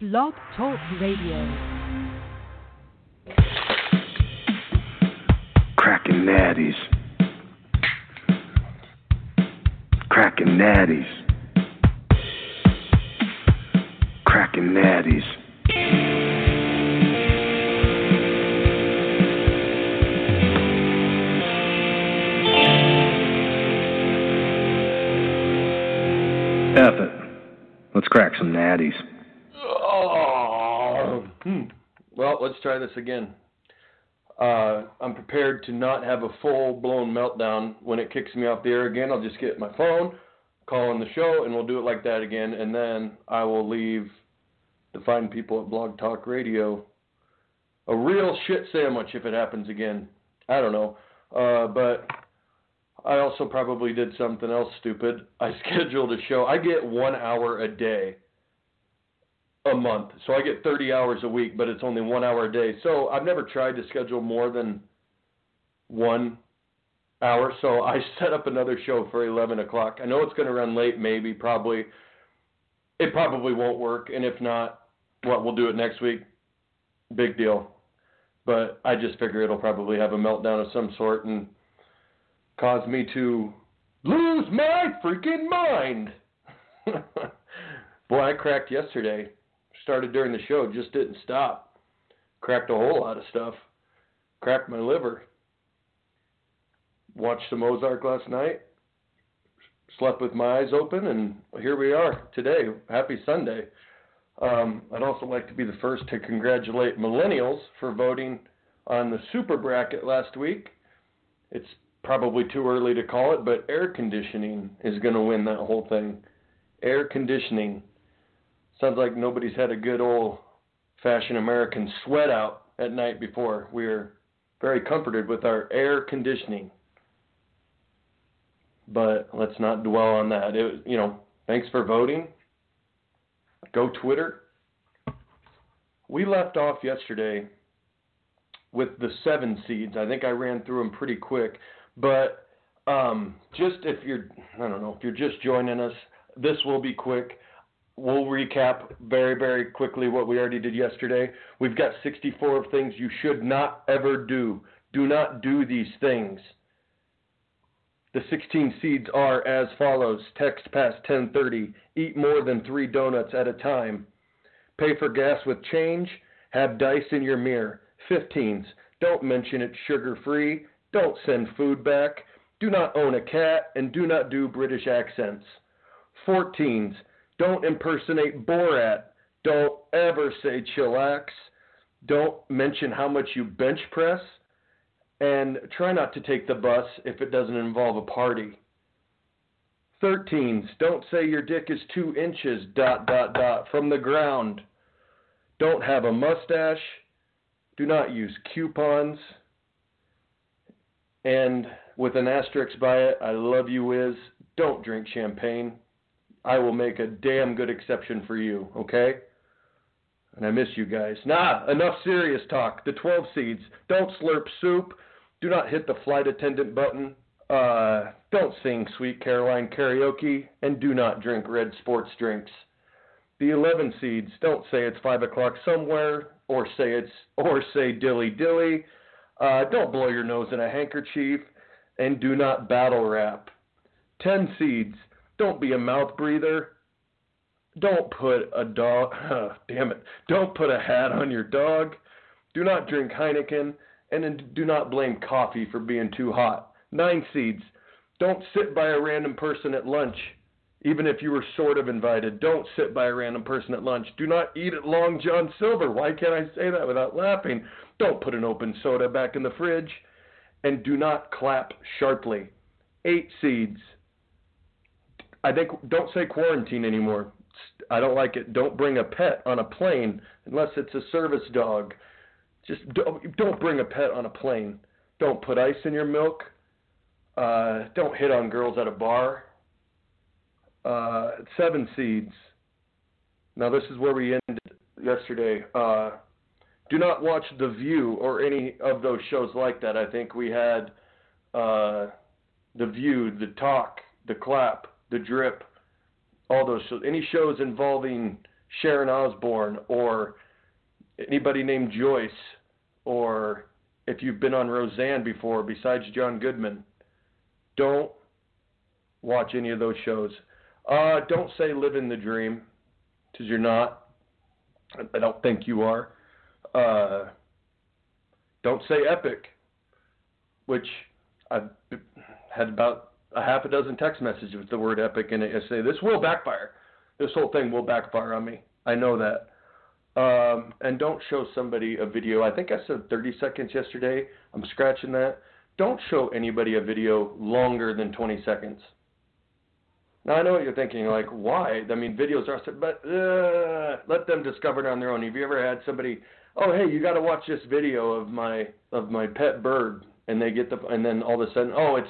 Blog Talk Radio. Cracking natties. Cracking natties. Cracking natties. F it. Let's crack some natties. Oh, hmm. Let's try this again. Uh, I'm prepared to not have a full blown meltdown when it kicks me off the air again. I'll just get my phone, call in the show, and we'll do it like that again. And then I will leave the fine people at Blog Talk Radio a real shit sandwich if it happens again. I don't know. Uh, but I also probably did something else stupid. I scheduled a show. I get one hour a day a month. So I get 30 hours a week, but it's only one hour a day. So I've never tried to schedule more than one hour. So I set up another show for 11 o'clock. I know it's going to run late, maybe, probably. It probably won't work. And if not, what, we'll do it next week. Big deal. But I just figure it'll probably have a meltdown of some sort and cause me to lose my freaking mind. Boy, I cracked yesterday started during the show, just didn't stop. Cracked a whole lot of stuff. Cracked my liver. Watched some Ozark last night. Slept with my eyes open, and here we are today. Happy Sunday. Um, I'd also like to be the first to congratulate millennials for voting on the super bracket last week. It's probably too early to call it, but air conditioning is going to win that whole thing. Air conditioning. Sounds like nobody's had a good old fashioned American sweat out at night before. We're very comforted with our air conditioning. But let's not dwell on that. It, you know, thanks for voting. Go Twitter. We left off yesterday with the seven seeds. I think I ran through them pretty quick. But um, just if you're, I don't know, if you're just joining us, this will be quick we'll recap very, very quickly what we already did yesterday. We've got 64 of things you should not ever do. Do not do these things. The 16 seeds are as follows text past 1030, eat more than three donuts at a time, pay for gas with change, have dice in your mirror. 15s, don't mention it's sugar free, don't send food back, do not own a cat, and do not do British accents. 14s, don't impersonate Borat. Don't ever say chillax. Don't mention how much you bench press. And try not to take the bus if it doesn't involve a party. 13s. Don't say your dick is two inches, dot, dot, dot, from the ground. Don't have a mustache. Do not use coupons. And with an asterisk by it, I love you, Wiz. Don't drink champagne. I will make a damn good exception for you, okay? And I miss you guys. Nah, enough serious talk. The 12 seeds. Don't slurp soup. Do not hit the flight attendant button. Uh, don't sing Sweet Caroline karaoke. And do not drink red sports drinks. The 11 seeds. Don't say it's 5 o'clock somewhere. Or say it's, or say dilly dilly. Uh, don't blow your nose in a handkerchief. And do not battle rap. 10 seeds. Don't be a mouth breather. Don't put a dog. Oh, damn it. Don't put a hat on your dog. Do not drink Heineken. And then do not blame coffee for being too hot. Nine seeds. Don't sit by a random person at lunch, even if you were sort of invited. Don't sit by a random person at lunch. Do not eat at Long John Silver. Why can't I say that without laughing? Don't put an open soda back in the fridge. And do not clap sharply. Eight seeds. I think don't say quarantine anymore. I don't like it. Don't bring a pet on a plane unless it's a service dog. Just don't, don't bring a pet on a plane. Don't put ice in your milk. Uh, don't hit on girls at a bar. Uh, seven seeds. Now this is where we ended yesterday. Uh, do not watch The View or any of those shows like that. I think we had uh, The View, The Talk, The Clap, The Drip, all those shows. Any shows involving Sharon Osbourne or anybody named Joyce or if you've been on Roseanne before besides John Goodman, don't watch any of those shows. Uh, don't say living the dream because you're not. I don't think you are. Uh, don't say epic, which I've had about a half a dozen text messages with the word epic in it. I say this will backfire. This whole thing will backfire on me. I know that. Um, and don't show somebody a video. I think I said 30 seconds yesterday. I'm scratching that. Don't show anybody a video longer than 20 seconds. Now I know what you're thinking, like why? I mean, videos are, but uh, let them discover it on their own. Have you ever had somebody, oh hey, you got to watch this video of my of my pet bird, and they get the, and then all of a sudden, oh, it's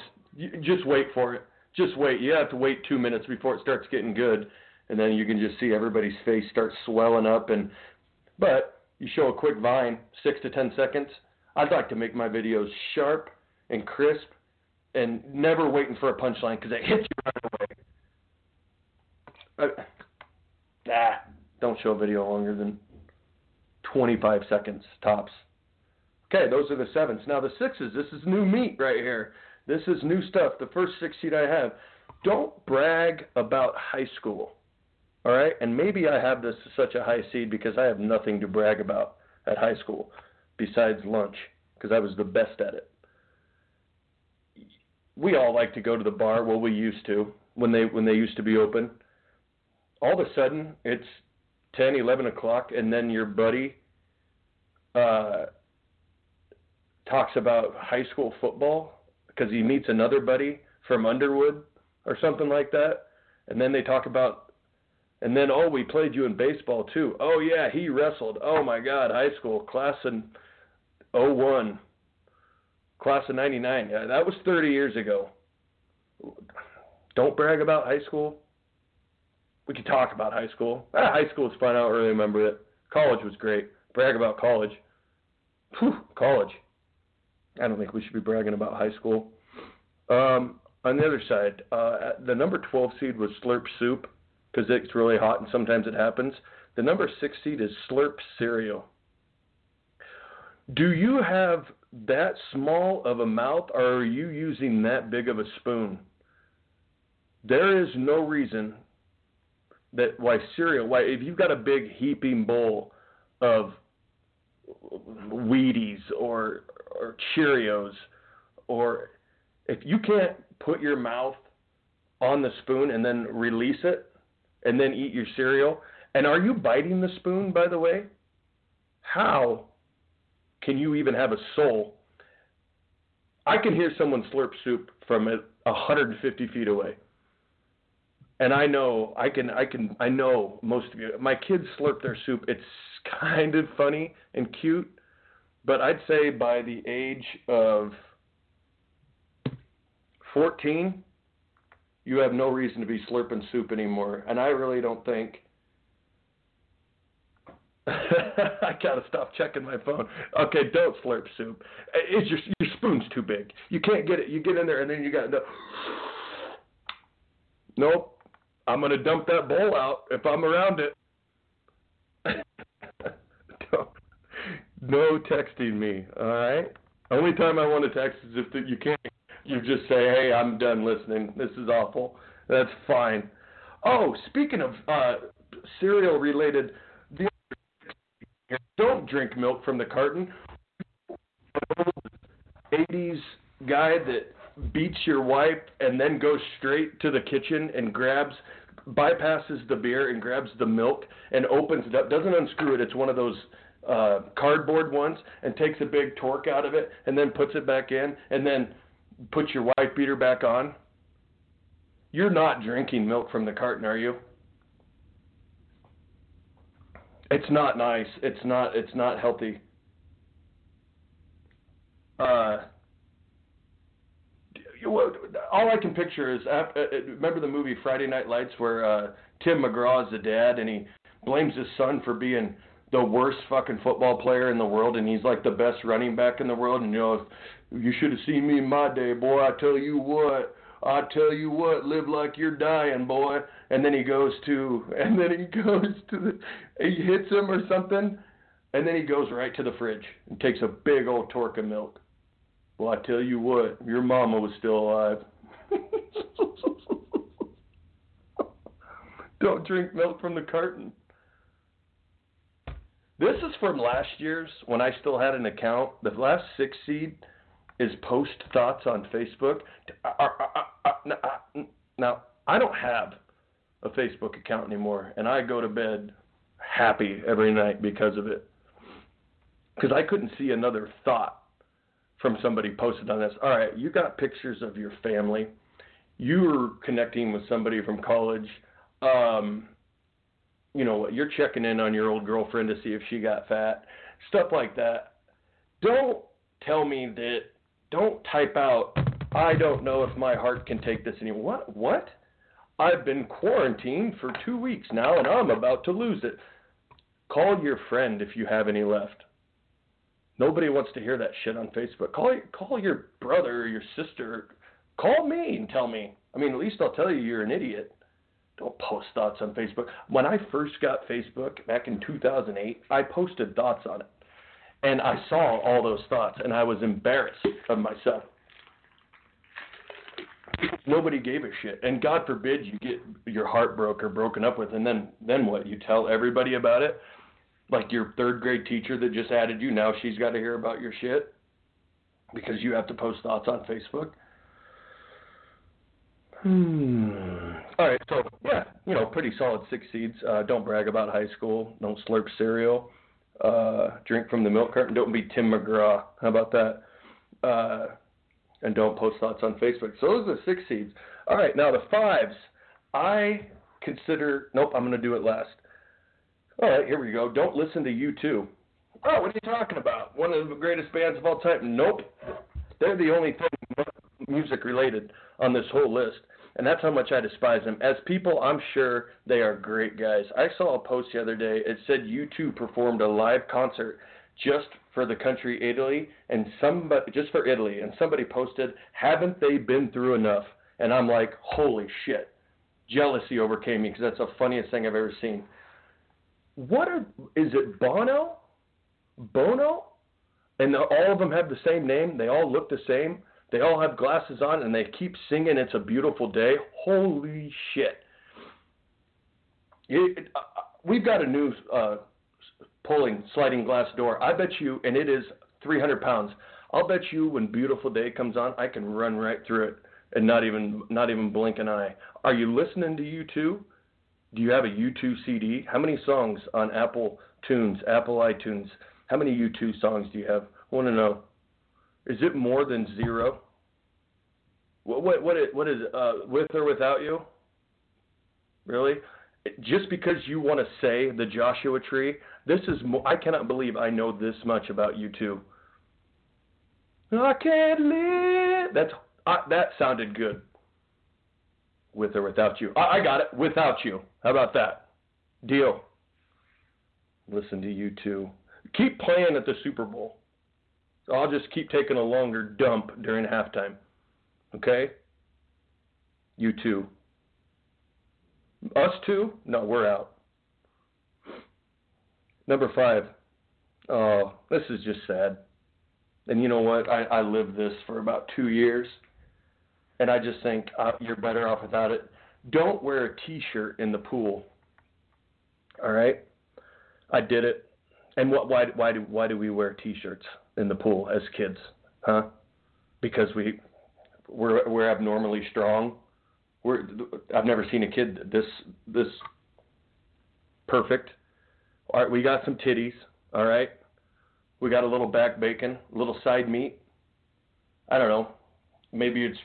just wait for it. Just wait. You have to wait two minutes before it starts getting good, and then you can just see everybody's face start swelling up. And but you show a quick vine, six to ten seconds. I'd like to make my videos sharp and crisp, and never waiting for a punchline because it hits you right away. Uh, ah, don't show a video longer than 25 seconds tops. Okay, those are the sevens. Now the sixes, this is new meat right here. This is new stuff. The first six seed I have. Don't brag about high school. All right? And maybe I have this such a high seed because I have nothing to brag about at high school besides lunch because I was the best at it. We all like to go to the bar. Well, we used to when they when they used to be open all of a sudden it's 10, 11 o'clock, and then your buddy uh, talks about high school football because he meets another buddy from Underwood or something like that, and then they talk about, and then oh we played you in baseball too. Oh yeah, he wrestled. Oh my God, high school class in 01, class of 99. Yeah, that was 30 years ago. Don't brag about high school we could talk about high school. Ah, high school was fun. I don't really remember it. College was great. Brag about college. Whew, college. I don't think we should be bragging about high school. Um, on the other side, uh, the number 12 seed was Slurp Soup because it's really hot and sometimes it happens. The number 6 seed is Slurp Cereal. Do you have that small of a mouth or are you using that big of a spoon? There is no reason that why cereal why if you've got a big heaping bowl of Wheaties or or Cheerios or if you can't put your mouth on the spoon and then release it and then eat your cereal and are you biting the spoon by the way how can you even have a soul I can hear someone slurp soup from 150 feet away and I know I can I can I know most of you. My kids slurp their soup. It's kind of funny and cute, but I'd say by the age of 14, you have no reason to be slurping soup anymore. And I really don't think I gotta stop checking my phone. Okay, don't slurp soup. It's your your spoon's too big. You can't get it. You get in there and then you got no. Nope. I'm to dump that bowl out if I'm around it. No texting me, all right? Only time I want to text is if you can't. You just say, "Hey, I'm done listening. This is awful." That's fine. Oh, speaking of uh, cereal related, the don't drink milk from the carton. 80s guy that beats your wife and then goes straight to the kitchen and grabs bypasses the beer and grabs the milk and opens it up doesn't unscrew it it's one of those uh cardboard ones and takes a big torque out of it and then puts it back in and then puts your wife beater back on. You're not drinking milk from the carton are you? It's not nice. It's not it's not healthy. Uh all I can picture is uh, uh, remember the movie Friday Night Lights where uh, Tim McGraw is the dad and he blames his son for being the worst fucking football player in the world and he's like the best running back in the world and you know you should have seen me in my day boy I tell you what I tell you what live like you're dying boy and then he goes to, and then he goes to the, he hits him or something, and then he goes right to the fridge and takes a big old torque of milk. Well, I tell you what, your mama was still alive. Don't drink milk from the carton. This is from last year's when I still had an account. The last six seed is post thoughts on Facebook. Uh, uh, uh, now, I don't have a Facebook account anymore, and I go to bed happy every night because of it. Because I couldn't see another thought from somebody posted on this. All right, you got pictures of your family. You were connecting with somebody from college. Um, you know, what, you're checking in on your old girlfriend to see if she got fat, stuff like that. Don't tell me that. Don't type out. I don't know if my heart can take this anymore. What? What? I've been quarantined for two weeks now, and I'm about to lose it. Call your friend if you have any left. Nobody wants to hear that shit on Facebook. Call call your brother or your sister. Call me and tell me. I mean, at least I'll tell you you're an idiot. Don't post thoughts on Facebook. When I first got Facebook back in 2008, I posted thoughts on it. And I saw all those thoughts and I was embarrassed of myself. Nobody gave a shit. And God forbid you get your heart broke or broken up with and then then what? You tell everybody about it? like your third grade teacher that just added you, now she's got to hear about your shit because you have to post thoughts on Facebook. Hmm. All right, so yeah, you know, pretty solid six seeds. Uh, don't brag about high school. Don't slurp cereal. Uh, drink from the milk carton. Don't be Tim McGraw. How about that? Uh, and don't post thoughts on Facebook. So those are the six seeds. All right, now the fives. I consider. Nope, I'm going to do it last. All right, here we go. Don't listen to U2. Oh, what are you talking about? One of the greatest bands of all time. Nope. They're the only thing music related on this whole list. And that's how much I despise them. As people, I'm sure they are great guys. I saw a post the other day. It said U2 performed a live concert just for the country Italy and somebody just for Italy and somebody posted, "Haven't they been through enough?" And I'm like, "Holy shit." Jealousy overcame me because that's the funniest thing I've ever seen what are is it Bono? Bono? And all of them have the same name. They all look the same. They all have glasses on, and they keep singing "It's a Beautiful Day." Holy shit! It, uh, we've got a new uh, pulling sliding glass door. I bet you, and it is 300 pounds. I'll bet you when "Beautiful Day" comes on, I can run right through it and not even not even blink an eye. Are you listening to U2? Do you have a U2 CD? How many songs on Apple Tunes, Apple iTunes? How many U2 songs do you have? I want to know. Is it more than zero? What what what is, what is uh, with or without you? Really? Just because you want to say the Joshua Tree, this is more, I cannot believe I know this much about U2. I can't live. That's uh, that sounded good with or without you. I, I got it. Without you. How about that? Deal. Listen to you two. Keep playing at the Super Bowl. I'll just keep taking a longer dump during halftime. Okay? You two, Us two? No, we're out. Number five. Oh, this is just sad. And you know what? I, I lived this for about two years and I just think uh, you're better off without it. Don't wear a T-shirt in the pool. All right, I did it. And what? Why? Why do? Why do we wear T-shirts in the pool as kids? Huh? Because we we're we're abnormally strong. We're I've never seen a kid this this perfect. All right, we got some titties. All right, we got a little back bacon, a little side meat. I don't know. Maybe it's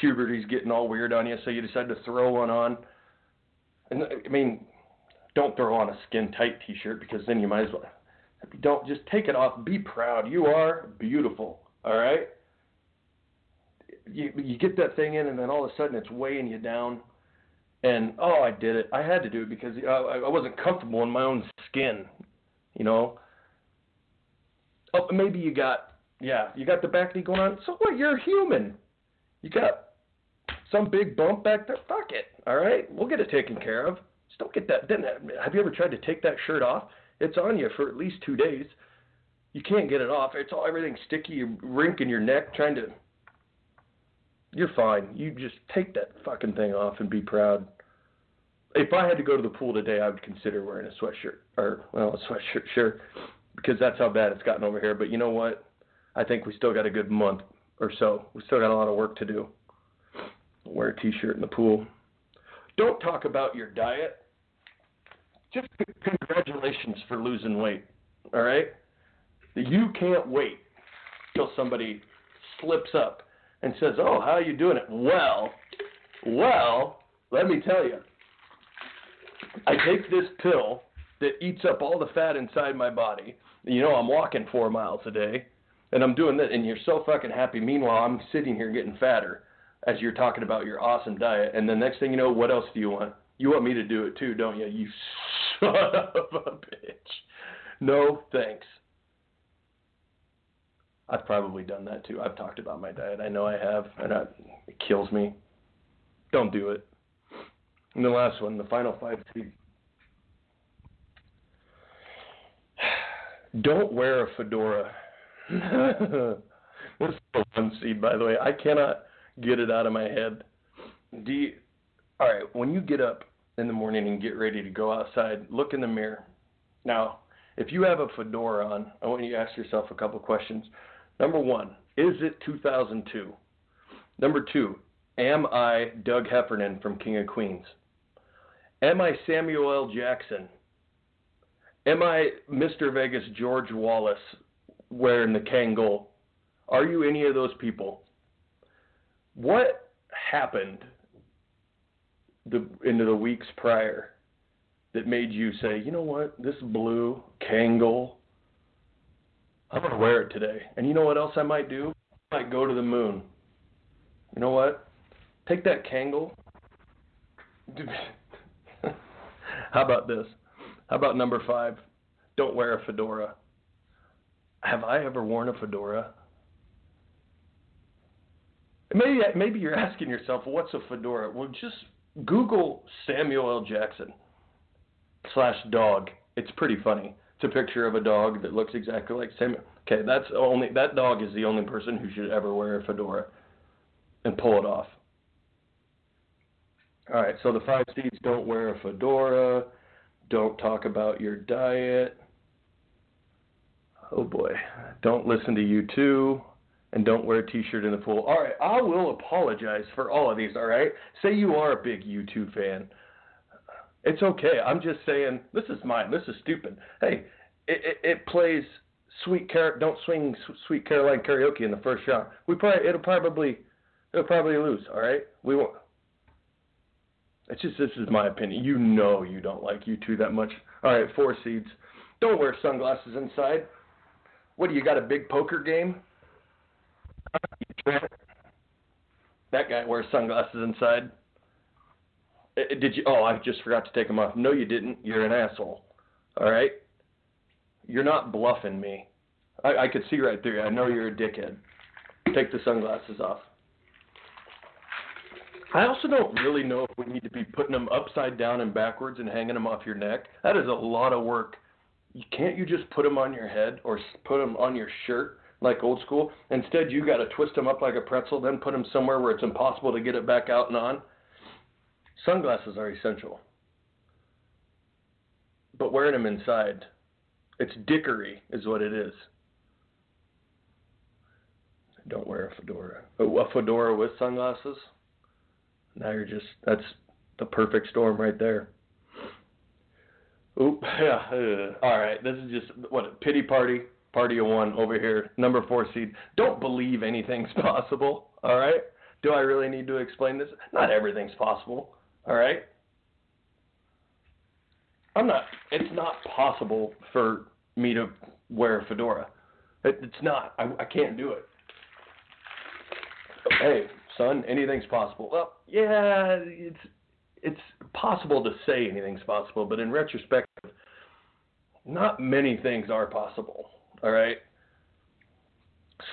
puberty's getting all weird on you, so you decide to throw one on. And I mean, don't throw on a skin tight T-shirt because then you might as well. Don't just take it off. Be proud. You are beautiful. All right. You you get that thing in, and then all of a sudden it's weighing you down. And oh, I did it. I had to do it because uh, I, I wasn't comfortable in my own skin. You know. Oh, maybe you got yeah, you got the back knee going on. So what? You're human. You got some big bump back there, fuck it. All right, we'll get it taken care of. Just don't get that. Then uh, have you ever tried to take that shirt off? It's on you for at least two days. You can't get it off. It's all everything sticky. You're wrinking your neck trying to. You're fine. You just take that fucking thing off and be proud. If I had to go to the pool today, I would consider wearing a sweatshirt or well, a sweatshirt, sure, because that's how bad it's gotten over here. But you know what? I think we still got a good month or so. We still got a lot of work to do. Wear a t-shirt in the pool. Don't talk about your diet. Just congratulations for losing weight. All right? You can't wait till somebody slips up and says, "Oh, how are you doing it?" Well, well, let me tell you. I take this pill that eats up all the fat inside my body. You know, I'm walking four miles a day, and I'm doing that, and you're so fucking happy. Meanwhile, I'm sitting here getting fatter as you're talking about your awesome diet. And the next thing you know, what else do you want? You want me to do it too, don't you? You son of a bitch. No thanks. I've probably done that too. I've talked about my diet. I know I have, and I, it kills me. Don't do it. And the last one, the final five seed. Don't wear a fedora. this is one seed, by the way. I cannot get it out of my head. Do you, all right, when you get up in the morning and get ready to go outside, look in the mirror. Now, if you have a fedora on, I want you to ask yourself a couple questions. Number one, is it 2002? Number two, am I Doug Heffernan from King of Queens? Am I Samuel L. Jackson? Am I Mr. Vegas George Wallace wearing the Kangol? Are you any of those people? What happened the, into the weeks prior that made you say, you know what, this blue Kangol, I'm to wear it today. And you know what else I might do? I might go to the moon. You know what? Take that Kangol. How about this? How about number five? Don't wear a fedora. Have I ever worn a fedora? Maybe maybe you're asking yourself, what's a fedora? Well, just Google Samuel L. Jackson slash dog. It's pretty funny. It's a picture of a dog that looks exactly like Samuel. Okay, that's only that dog is the only person who should ever wear a fedora and pull it off. All right, so the five C's don't wear a fedora, don't talk about your diet. Oh boy, don't listen to U2 and don't wear a t-shirt in the pool. All right, I will apologize for all of these, all right? Say you are a big U2 fan. It's okay. I'm just saying this is mine. This is stupid. Hey, it, it, it plays Sweet Car- don't swing Sweet Caroline karaoke in the first round. We probably it'll probably it'll probably lose, all right? We won't it's just this is my opinion. You know you don't like U2 that much. All right, four seeds. Don't wear sunglasses inside. What do you got a big poker game? That guy wears sunglasses inside. Uh, uh, did you? Oh, I just forgot to take them off. No, you didn't. You're an asshole. All right. You're not bluffing me. I, I could see right through you. I know you're a dickhead. Take the sunglasses off. I also don't really know if we need to be putting them upside down and backwards and hanging them off your neck. That is a lot of work. Can't you just put them on your head or put them on your shirt like old school? Instead, you got to twist them up like a pretzel, then put them somewhere where it's impossible to get it back out and on. Sunglasses are essential, but wearing them inside, it's dickery, is what it is. Don't wear a fedora. Oh, a fedora with sunglasses? Now you're just that's the perfect storm right there. Oop, yeah. All right, this is just what a pity party, party of one over here. Number four seed. Don't believe anything's possible. All right. Do I really need to explain this? Not everything's possible. All right. I'm not. It's not possible for me to wear a fedora. It, it's not. I, I can't do it. Hey, son, anything's possible. Well, yeah, it's it's possible to say anything's possible, but in retrospect, not many things are possible. All right.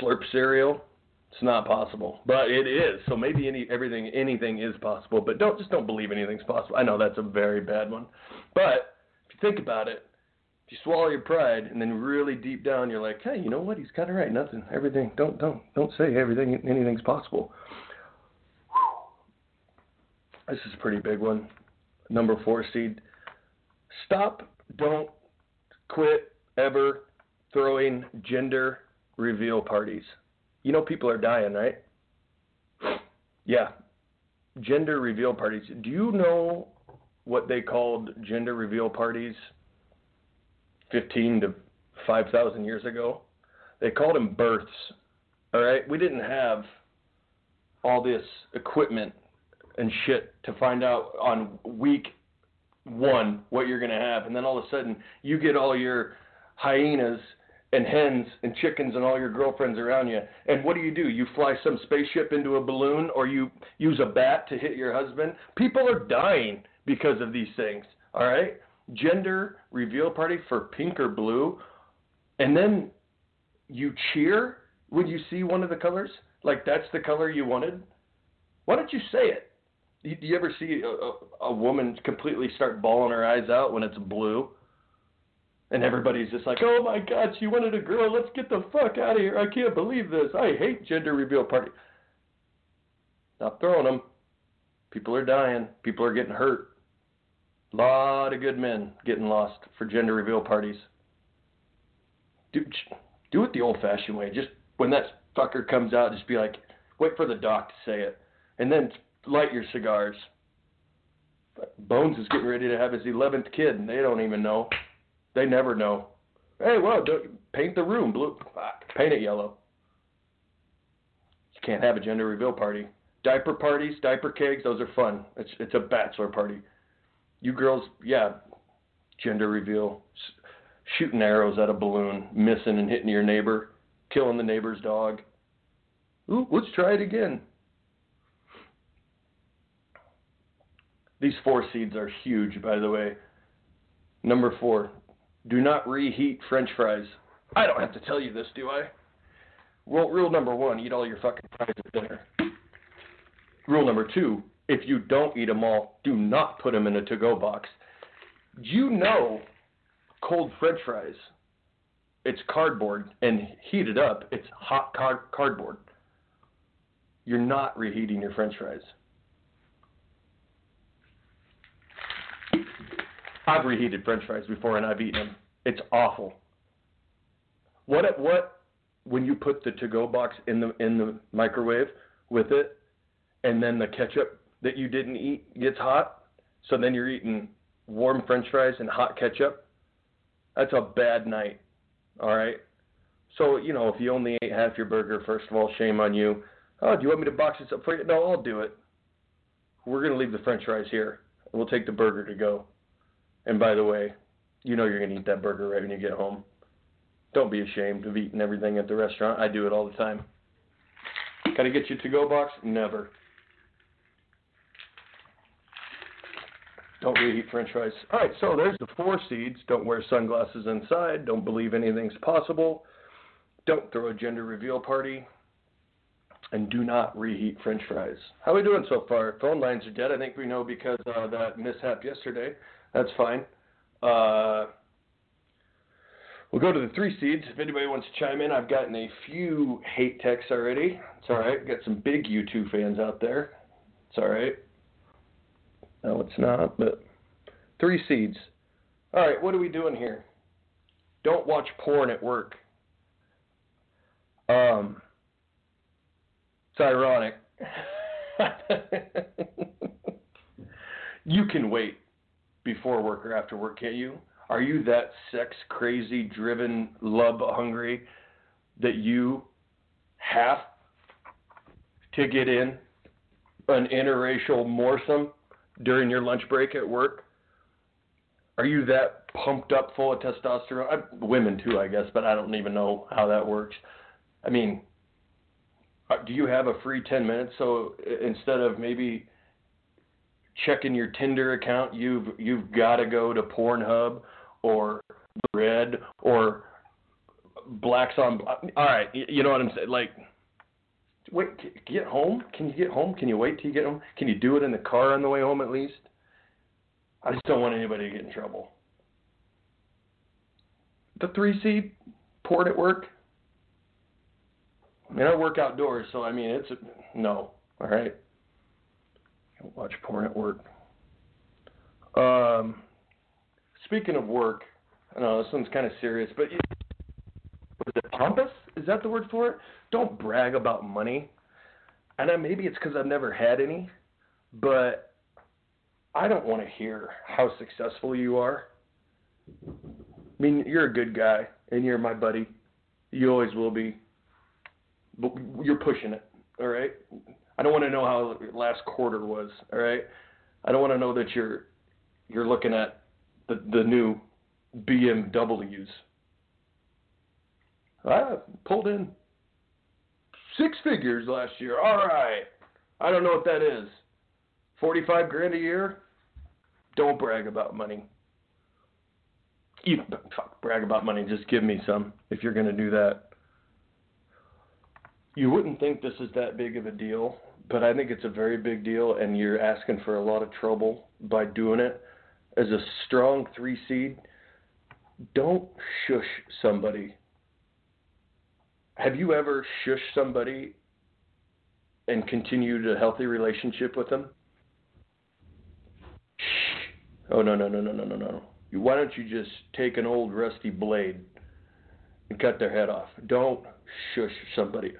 Slurp cereal, It's not possible, but it is. So maybe any everything anything is possible, but don't just don't believe anything's possible. I know that's a very bad one, but if you think about it, if you swallow your pride and then really deep down you're like, hey, you know what? He's kind of right. Nothing, everything. Don't don't don't say everything anything's possible. This is a pretty big one. Number four seed. Stop. Don't quit ever throwing gender reveal parties. You know people are dying, right? Yeah. Gender reveal parties. Do you know what they called gender reveal parties 15 to 5,000 years ago? They called them births. All right? We didn't have all this equipment and shit to find out on week one what you're going to have. And then all of a sudden, you get all your hyenas and hens and chickens and all your girlfriends around you. And what do you do? You fly some spaceship into a balloon or you use a bat to hit your husband? People are dying because of these things. All right? Gender reveal party for pink or blue. And then you cheer when you see one of the colors? Like that's the color you wanted? Why don't you say it? Do you ever see a, a, woman completely start bawling her eyes out when it's blue? And everybody's just like, oh my God, she wanted a girl. Let's get the fuck out of here. I can't believe this. I hate gender reveal party. Stop throwing them. People are dying. People are getting hurt. A lot of good men getting lost for gender reveal parties. Do, do it the old fashioned way. Just when that fucker comes out, just be like, wait for the doc to say it. And then light your cigars. Bones is getting ready to have his 11th kid, and they don't even know. They never know. Hey, well, paint the room blue. Paint it yellow. You can't have a gender reveal party. Diaper parties, diaper kegs, those are fun. It's it's a bachelor party. You girls, yeah, gender reveal, shooting arrows at a balloon, missing and hitting your neighbor, killing the neighbor's dog. Ooh, let's try it again. These four seeds are huge, by the way. Number four, do not reheat French fries. I don't have to tell you this, do I? Well, rule number one, eat all your fucking fries at dinner. Rule number two, if you don't eat them all, do not put them in a to-go box. You know, cold French fries, it's cardboard, and heated up, it's hot card- cardboard. You're not reheating your French fries. I've reheated French fries before and I've eaten them. It's awful. What what when you put the to-go box in the in the microwave with it, and then the ketchup that you didn't eat gets hot, so then you're eating warm French fries and hot ketchup. That's a bad night. All right. So you know if you only ate half your burger, first of all, shame on you. Oh, do you want me to box this up for you? No, I'll do it. We're gonna leave the French fries here. We'll take the burger to go. And by the way, you know you're going to eat that burger right when you get home. Don't be ashamed of eating everything at the restaurant. I do it all the time. Can I get you to go box? Never. Don't reheat french fries. All right, so there's the four seeds. Don't wear sunglasses inside. Don't believe anything's possible. Don't throw a gender reveal party. And do not reheat french fries. How are we doing so far? Phone lines are dead. I think we know because of that mishap yesterday. That's fine. Uh, we'll go to the three seeds. If anybody wants to chime in, I've gotten a few hate texts already. It's all right. Got some big U2 fans out there. It's all right. No, it's not, but three seeds. All right, what are we doing here? Don't watch porn at work. Um, it's ironic. you can wait before work or after work, can't you? Are you that sex crazy, driven, love hungry that you have to get in an interracial morsome during your lunch break at work? Are you that pumped up full of testosterone? I, women too, I guess, but I don't even know how that works. I mean, uh, do you have a free 10 minutes? So instead of maybe checking your Tinder account, you've you've got to go to Pornhub or Red or Blacks on. All right, you know what I'm saying? Like, wait, get home? Can you get home? Can you wait till you get home? Can you do it in the car on the way home at least? I just don't want anybody to get in trouble. The three seed, port at work. I mean, I work outdoors, so I mean, it's a, no. All right. Watch porn at work. Um, speaking of work, I know this one's kind of serious, but you, was it pompous? Is that the word for it? Don't brag about money. And I, maybe it's because I've never had any, but I don't want to hear how successful you are. I mean, you're a good guy, and you're my buddy. You always will be. But you're pushing it, all right? I don't want to know how last quarter was, all right? I don't want to know that you're you're looking at the the new BMWs. I pulled in six figures last year. All right. I don't know what that is. 45 grand a year? Don't brag about money. You fuck, brag about money. Just give me some if you're to do that. You wouldn't think this is that big of a deal, but I think it's a very big deal, and you're asking for a lot of trouble by doing it. As a strong three seed, don't shush somebody. Have you ever shushed somebody and continued a healthy relationship with them? Shh. Oh no no no no no no no. Why don't you just take an old rusty blade and cut their head off? Don't shush somebody.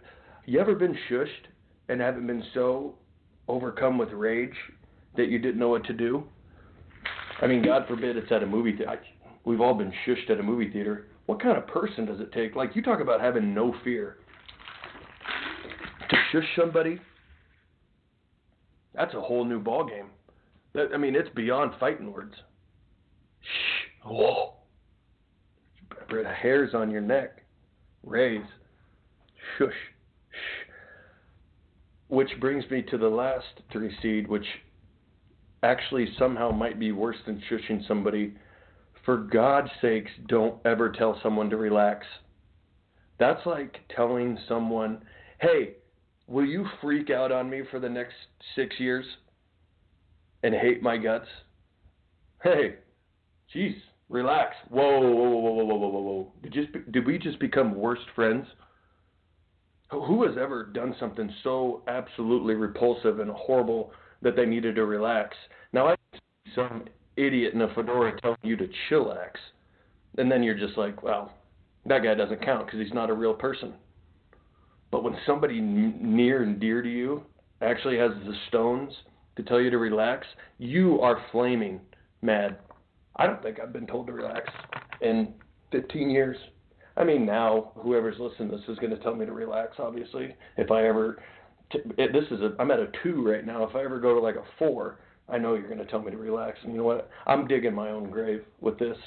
You ever been shushed and haven't been so overcome with rage that you didn't know what to do? I mean, God forbid it's at a movie theater. We've all been shushed at a movie theater. What kind of person does it take? Like, you talk about having no fear. To shush somebody, that's a whole new ball game. That, I mean, it's beyond fighting words. Shh. Whoa. Hairs on your neck. Raise. Shush. Which brings me to the last three seed, which actually somehow might be worse than shushing somebody. For God's sakes, don't ever tell someone to relax. That's like telling someone, hey, will you freak out on me for the next six years and hate my guts? Hey, jeez, relax. Whoa, whoa, whoa, whoa, whoa, whoa, whoa, whoa. Did, just, did we just become worst friends? Who has ever done something so absolutely repulsive and horrible that they needed to relax? Now, I see some idiot in a fedora telling you to chillax, and then you're just like, well, that guy doesn't count because he's not a real person. But when somebody near and dear to you actually has the stones to tell you to relax, you are flaming mad. I don't think I've been told to relax in 15 years. I mean, now whoever's listening to this is going to tell me to relax. Obviously, if I ever, t- it, this is a, I'm at a two right now. If I ever go to like a four, I know you're going to tell me to relax. And you know what? I'm digging my own grave with this,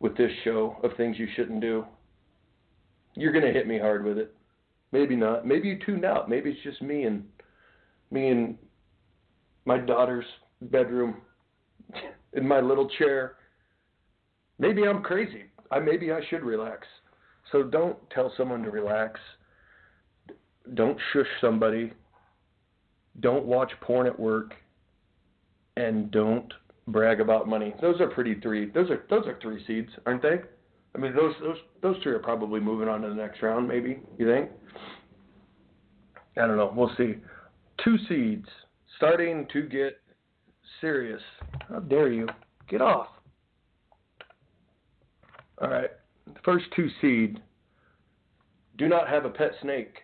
with this show of things you shouldn't do. You're going to hit me hard with it. Maybe not. Maybe you tuned out. Maybe it's just me and me and my daughter's bedroom in my little chair. Maybe I'm crazy. I maybe I should relax. So don't tell someone to relax. Don't shush somebody. Don't watch porn at work. And don't brag about money. Those are pretty three. Those are those are three seeds, aren't they? I mean, those those those three are probably moving on to the next round. Maybe you think? I don't know. We'll see. Two seeds starting to get serious. How dare you? Get off. All right. First two seed. Do not have a pet snake.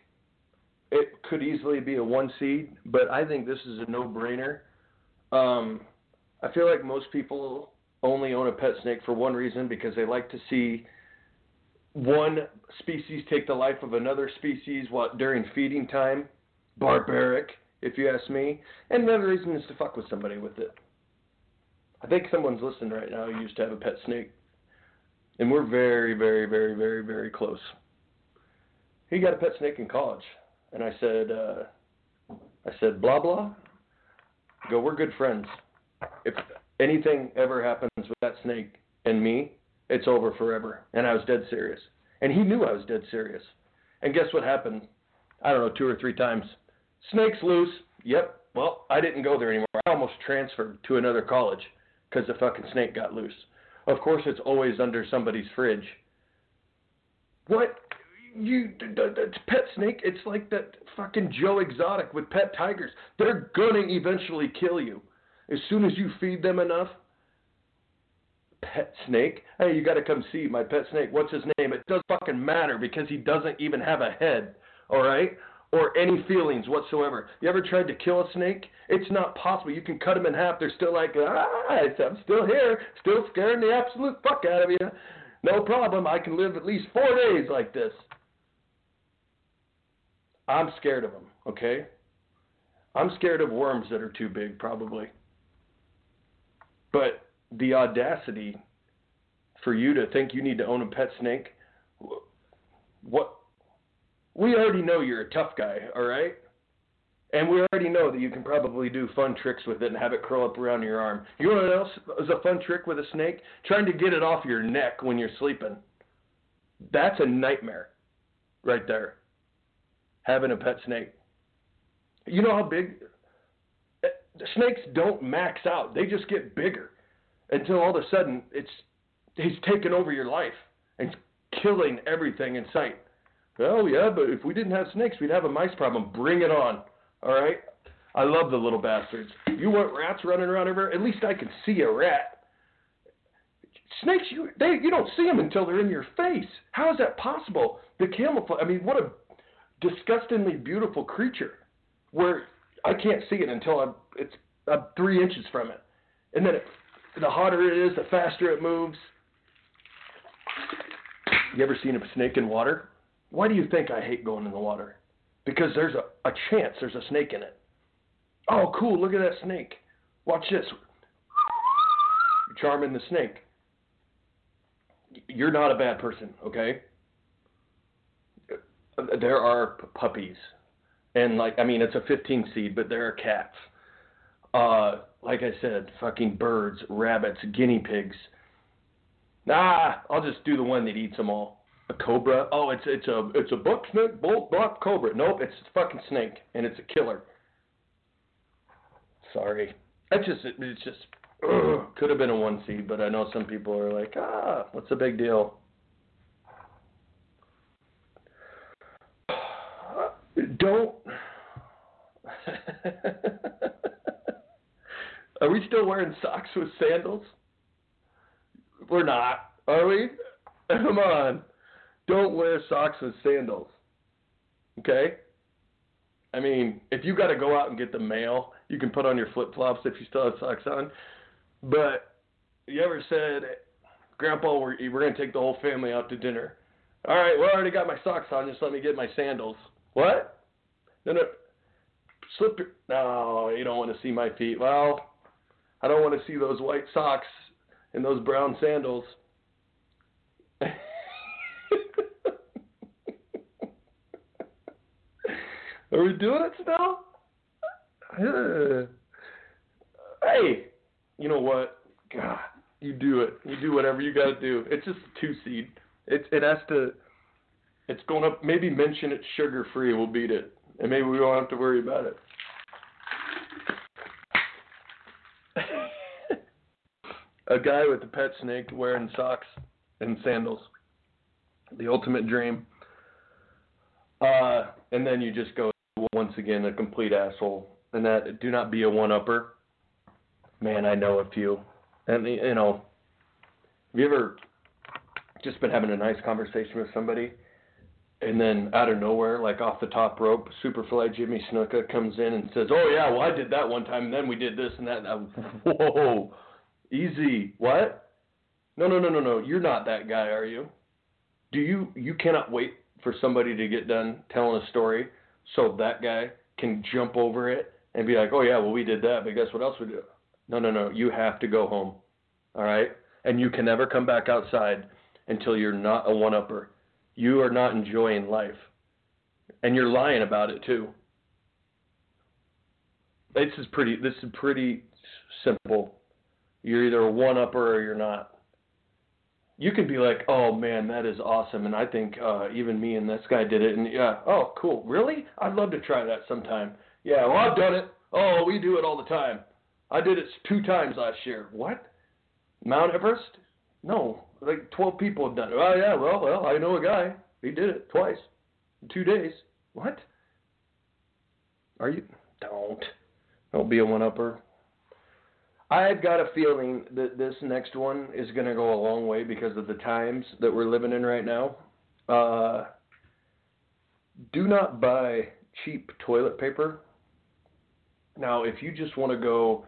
It could easily be a one seed, but I think this is a no brainer. Um, I feel like most people only own a pet snake for one reason because they like to see one species take the life of another species what during feeding time. Barbaric, if you ask me. And another reason is to fuck with somebody with it. I think someone's listening right now who used to have a pet snake. And we're very, very, very, very, very close. He got a pet snake in college. And I said, uh, I said, blah, blah. Go, we're good friends. If anything ever happens with that snake and me, it's over forever. And I was dead serious. And he knew I was dead serious. And guess what happened? I don't know, two or three times. Snake's loose. Yep. Well, I didn't go there anymore. I almost transferred to another college because the fucking snake got loose. Of course, it's always under somebody's fridge. What? You, that's pet snake. It's like that fucking Joe Exotic with pet tigers. They're gonna eventually kill you as soon as you feed them enough. Pet snake. Hey, you gotta come see my pet snake. What's his name? It doesn't fucking matter because he doesn't even have a head. All right or any feelings whatsoever. You ever tried to kill a snake? It's not possible. You can cut them in half. They're still like, ah, I'm still here, still scaring the absolute fuck out of you. No problem. I can live at least four days like this. I'm scared of them, okay? I'm scared of worms that are too big, probably. But the audacity for you to think you need to own a pet snake, what we already know you're a tough guy, all right? And we already know that you can probably do fun tricks with it and have it curl up around your arm. You know what else is a fun trick with a snake? Trying to get it off your neck when you're sleeping. That's a nightmare right there. Having a pet snake. You know how big eh, snakes don't max out. They just get bigger until all of a sudden it's he's taken over your life and killing everything in sight. Well, yeah, but if we didn't have snakes, we'd have a mice problem. Bring it on. All right? I love the little bastards. You want rats running around everywhere? At least I can see a rat. Snakes, you they you don't see them until they're in your face. How is that possible? The camouflage. I mean, what a disgustingly beautiful creature. Where I can't see it until I'm it's I'm three inches from it, and then it, the hotter it is, the faster it moves. You ever seen a snake in water? Why do you think I hate going in the water? Because there's a, a chance there's a snake in it. Oh, cool, look at that snake. Watch this. You're charming the snake. You're not a bad person, okay? There are p- puppies. And, like, I mean, it's a 15 seed, but there are cats. Uh, like I said, fucking birds, rabbits, guinea pigs. Nah, I'll just do the one that eats them all. A cobra? Oh, it's it's a it's a buck snake, bull, buck cobra. Nope, it's a fucking snake, and it's a killer. Sorry, it's just it's just could have been a one seed, but I know some people are like, ah, what's the big deal? Don't. are we still wearing socks with sandals? We're not, are we? Come on. Don't wear socks with sandals. Okay? I mean, if you got to go out and get the mail, you can put on your flip flops if you still have socks on. But you ever said, Grandpa, we're, we're going to take the whole family out to dinner? All right, well, I already got my socks on. Just let me get my sandals. What? No, no. Slip your. No, you don't want to see my feet. Well, I don't want to see those white socks and those brown sandals. Are we doing it still? hey, you know what? God, you do it. You do whatever you got to do. It's just a two seed. It it has to. It's going up. Maybe mention it's sugar free. We'll beat it, and maybe we won't have to worry about it. a guy with a pet snake wearing socks and sandals. The ultimate dream. Uh, and then you just go once again a complete asshole, and that do not be a one upper. Man, I know a few, and you know, have you ever just been having a nice conversation with somebody, and then out of nowhere, like off the top rope, Superfly Jimmy Snuka comes in and says, "Oh yeah, well I did that one time, and then we did this and that." And Whoa, easy. What? No, no, no, no, no. You're not that guy, are you? Do you? You cannot wait for somebody to get done telling a story so that guy can jump over it and be like, oh yeah, well we did that, but guess what else we do? No, no, no. You have to go home. All right, and you can never come back outside until you're not a one-upper. You are not enjoying life, and you're lying about it too. This is pretty. This is pretty simple. You're either a one-upper or you're not. You can be like, oh man, that is awesome, and I think uh, even me and this guy did it, and yeah, oh cool, really? I'd love to try that sometime. Yeah, well I've done it. Oh, we do it all the time. I did it two times last year. What? Mount Everest? No, like 12 people have done it. Oh yeah, well, well, I know a guy. He did it twice, in two days. What? Are you? Don't. Don't be a one-upper. I've got a feeling that this next one is going to go a long way because of the times that we're living in right now. Uh, do not buy cheap toilet paper. Now, if you just want to go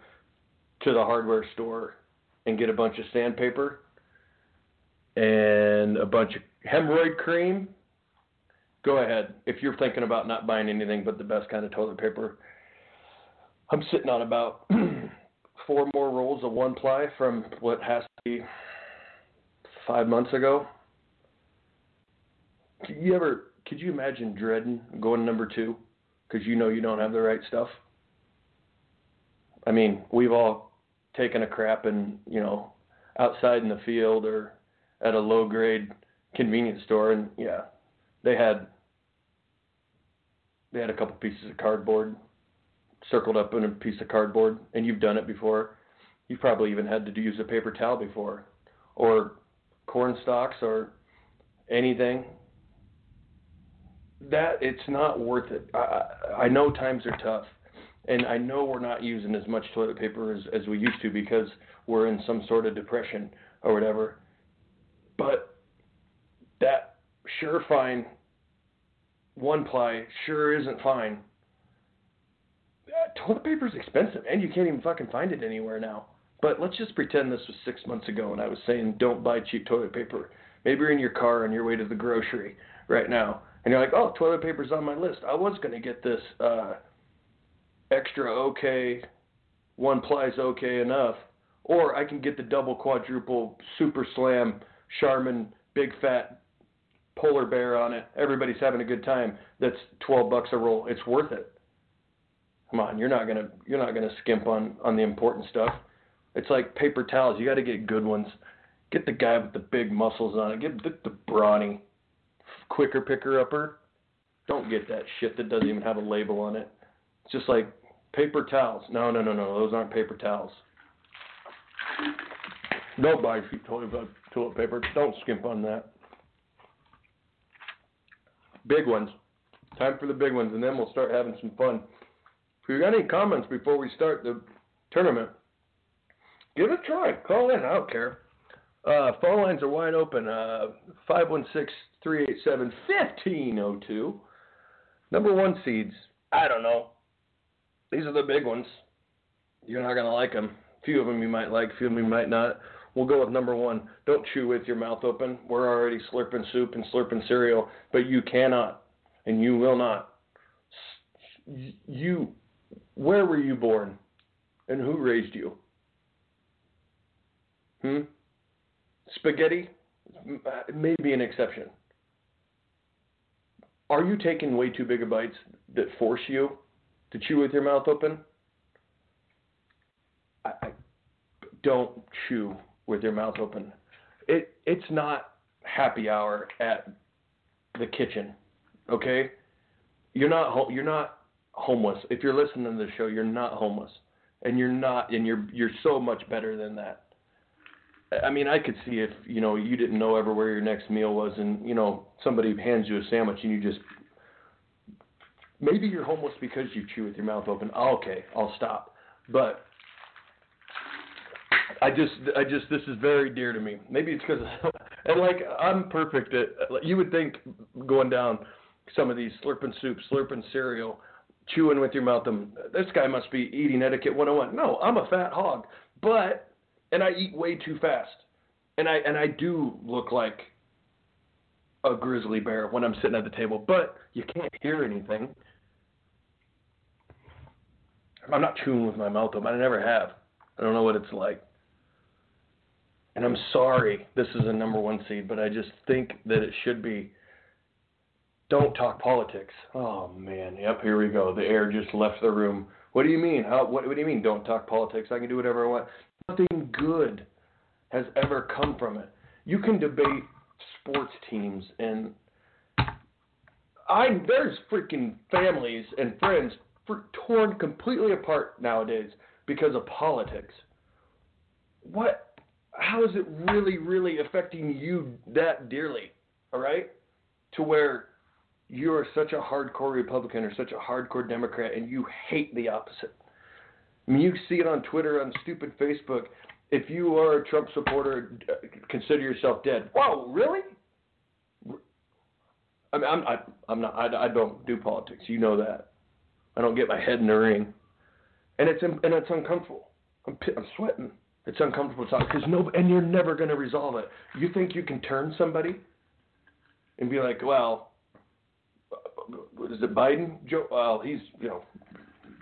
to the hardware store and get a bunch of sandpaper and a bunch of hemorrhoid cream, go ahead. If you're thinking about not buying anything but the best kind of toilet paper, I'm sitting on about four more rolls of one ply from what has to be five months ago. Could you ever? Could you imagine dreading going number two because you know you don't have the right stuff? I mean, we've all taken a crap and you know outside in the field or at a low grade convenience store, and yeah, they had they had a couple pieces of cardboard circled up in a piece of cardboard, and you've done it before. You've probably even had to use a paper towel before, or corn stalks, or anything. That it's not worth it. I I know times are tough, and I know we're not using as much toilet paper as as we used to because we're in some sort of depression or whatever. But that sure fine one ply sure isn't fine toilet paper is expensive, and you can't even fucking find it anywhere now. But let's just pretend this was six months ago, and I was saying don't buy cheap toilet paper. Maybe you're in your car on your way to the grocery right now, and you're like, oh, toilet paper's on my list. I was gonna get this uh, extra okay, one ply's okay enough, or I can get the double quadruple super slam Charmin big fat polar bear on it. Everybody's having a good time. That's 12 bucks a roll. It's worth it. Come on, you're not gonna you're not gonna skimp on on the important stuff. It's like paper towels. You got to get good ones. Get the guy with the big muscles on it. Get the, the brawny, quicker picker upper. Don't get that shit that doesn't even have a label on it. It's just like paper towels. No, no, no, no. Those aren't paper towels. Don't buy toilet, uh, toilet paper. Don't skimp on that. Big ones. Time for the big ones, and then we'll start having some fun. If you got any comments before we start the tournament, give it a try. Call in. I don't care. Uh, phone lines are wide open. Uh, 516-387-1502. Number one seeds. I don't know. These are the big ones. You're not going to like them. A few of them you might like, few of them you might not. We'll go with number one. Don't chew with your mouth open. We're already slurping soup and slurping cereal, but you cannot and you will not. You where were you born? And who raised you? Hmm? Spaghetti may be an exception. Are you taking way too big bites that force you to chew with your mouth open? I, I, don't chew with your mouth open. It it's not happy hour at the kitchen, okay? You're not you're not homeless. If you're listening to the show, you're not homeless, and you're not, and you're you're so much better than that. I mean, I could see if you know you didn't know ever where your next meal was, and you know somebody hands you a sandwich and you just maybe you're homeless because you chew with your mouth open. Okay, I'll stop. But I just, I just, this is very dear to me. Maybe it's because, and like I'm perfect at. You would think going down some of these slurping soup, slurping cereal chewing with your mouth. Um, this guy must be eating etiquette 101. No, I'm a fat hog, but and I eat way too fast, and I and I do look like a grizzly bear when I'm sitting at the table, but you can't hear anything. I'm not chewing with my mouth open. I never have. I don't know what it's like. And I'm sorry this is a number one seed, but I just think that it should be don't talk politics. Oh man, yep, here we go. The air just left the room. What do you mean? How? What, what do you mean? Don't talk politics? I can do whatever I want. Nothing good has ever come from it. You can debate sports teams and I there's freaking families and friends torn completely apart nowadays because of politics. What? How is it really, really affecting you that dearly? All right, to where you are such a hardcore Republican or such a hardcore Democrat and you hate the opposite. I mean, you see it on Twitter, on stupid Facebook. If you are a Trump supporter, uh, consider yourself dead. Whoa, really? I mean, I'm I, I'm not I, I don't do politics. You know that. I don't get my head in the ring, and it's and it's uncomfortable. I'm I'm sweating. It's uncomfortable talk because no, and you're never going to resolve it. You think you can turn somebody and be like, well, is it Biden? Joe? Well, he's you know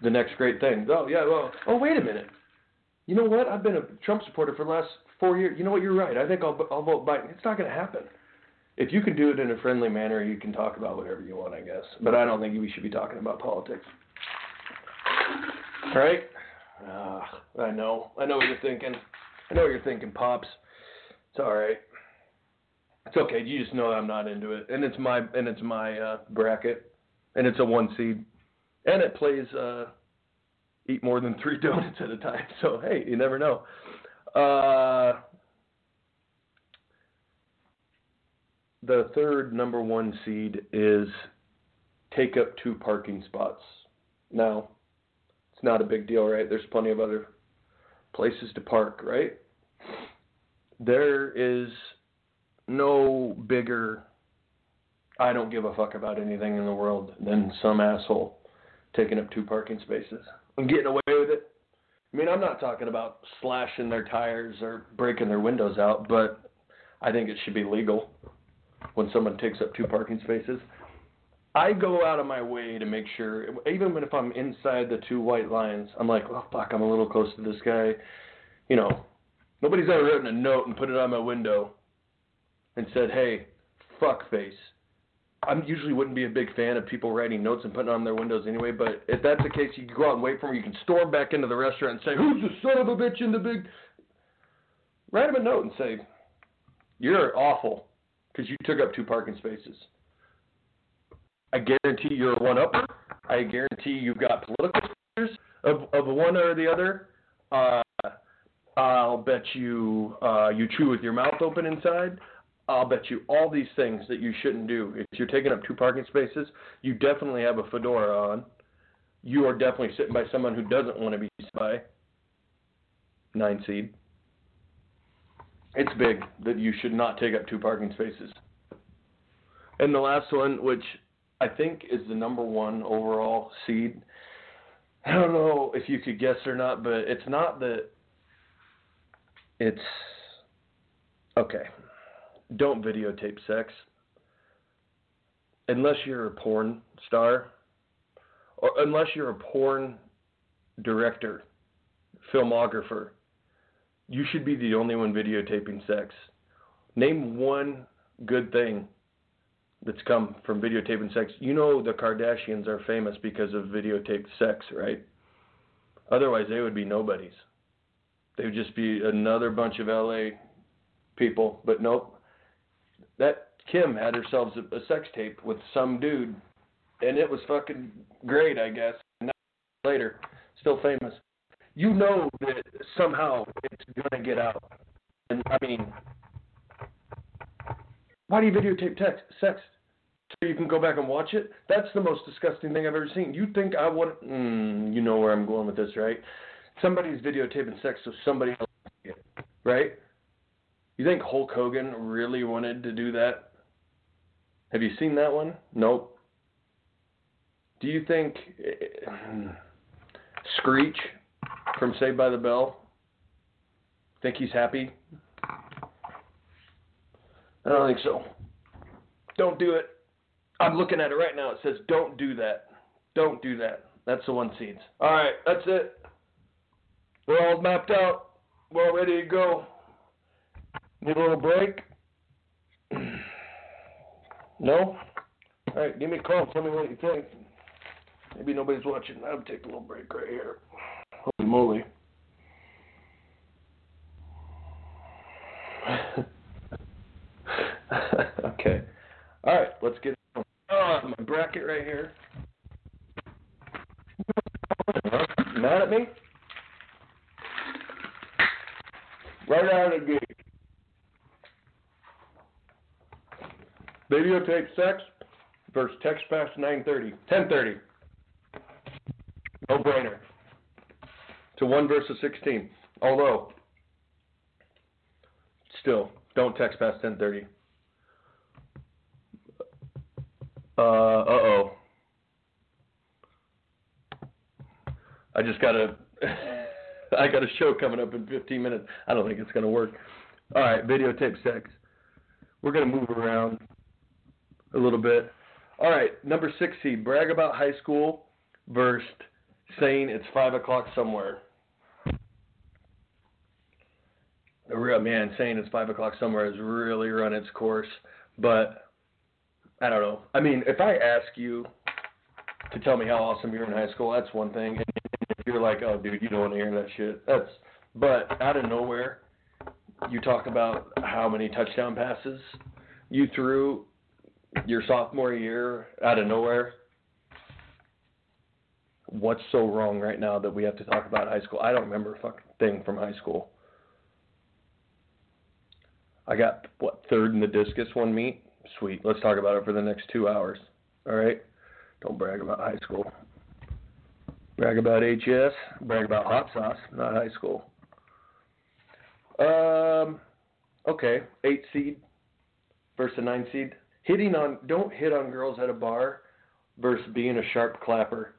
the next great thing. Oh yeah, well, oh wait a minute. You know what? I've been a Trump supporter for the last four years. You know what? You're right. I think I'll I'll vote Biden. It's not going to happen if you can do it in a friendly manner, you can talk about whatever you want, I guess. But I don't think we should be talking about politics. All right? Uh, I know. I know what you're thinking. I know what you're thinking, pops. It's all right. It's okay. You just know I'm not into it, and it's my and it's my uh, bracket, and it's a one seed, and it plays uh, eat more than three donuts at a time. So hey, you never know. Uh, the third number one seed is take up two parking spots. Now, it's not a big deal, right? There's plenty of other places to park, right? There is no bigger I don't give a fuck about anything in the world than some asshole taking up two parking spaces and getting away with it. I mean, I'm not talking about slashing their tires or breaking their windows out, but I think it should be legal when someone takes up two parking spaces. I go out of my way to make sure, even if I'm inside the two white lines, I'm like, oh fuck, I'm a little close to this guy. You know, nobody's ever written a note and put it on my window and said, hey, fuck face. I usually wouldn't be a big fan of people writing notes and putting on their windows anyway, but if that's the case, you can go out and wait for them. You can storm back into the restaurant and say, who's the son of a bitch in the big. Write them a note and say, you're awful because you took up two parking spaces. I guarantee you're a one upper. I guarantee you've got political fears of, of one or the other. Uh, I'll bet you uh, you chew with your mouth open inside. I'll bet you all these things that you shouldn't do. If you're taking up two parking spaces, you definitely have a fedora on. You are definitely sitting by someone who doesn't want to be by. Nine seed it's big that you should not take up two parking spaces. And the last one, which I think is the number one overall seed. I don't know if you could guess or not, but it's not that it's okay. Don't videotape sex unless you're a porn star or unless you're a porn director, filmographer you should be the only one videotaping sex. Name one good thing that's come from videotaping sex. You know the Kardashians are famous because of videotaped sex, right? Otherwise, they would be nobodies. They would just be another bunch of LA people. But nope. That Kim had herself a, a sex tape with some dude, and it was fucking great, I guess. And later, still famous you know that somehow it's to get out. And I mean, why do you videotape text, sex? So you can go back and watch it? That's the most disgusting thing I've ever seen. You think I would? Mm, you know where I'm going with this, right? Somebody's videotaping sex so somebody else right? You think Hulk Hogan really wanted to do that? Have you seen that one? Nope. Do you think uh, Screech from Saved by the Bell? Think he's happy? I don't think so. Don't do it. I'm looking at it right now. It says, don't do that. Don't do that. That's the one seeds. All right, that's it. We're all mapped out. We're all ready to go. Need a little break? no? All right, give me a call. Tell me what you think. Maybe nobody's watching. I'll take a little break right here. Holy moly. okay. All right, let's get oh, my bracket right here. Mad at me? Right out of the gate. Videotape sex versus text past 9:30, 10:30. No brainer. To one versus 16. Although, still, don't text past 10:30. Uh oh. I just got a I got a show coming up in 15 minutes. I don't think it's gonna work. All right, videotape sex. We're gonna move around a little bit. All right, number six seed. Brag about high school versus saying it's five o'clock somewhere. The real man saying it's five o'clock somewhere has really run its course, but I don't know. I mean, if I ask you to tell me how awesome you're in high school, that's one thing. And if you're like, oh, dude, you don't want to hear that shit, that's. But out of nowhere, you talk about how many touchdown passes you threw your sophomore year out of nowhere. What's so wrong right now that we have to talk about high school? I don't remember a fucking thing from high school. I got what third in the discus one meet. Sweet. Let's talk about it for the next two hours. All right. Don't brag about high school. Brag about HS. Brag about hot sauce, not high school. Um. Okay. Eight seed versus a nine seed. Hitting on. Don't hit on girls at a bar versus being a sharp clapper.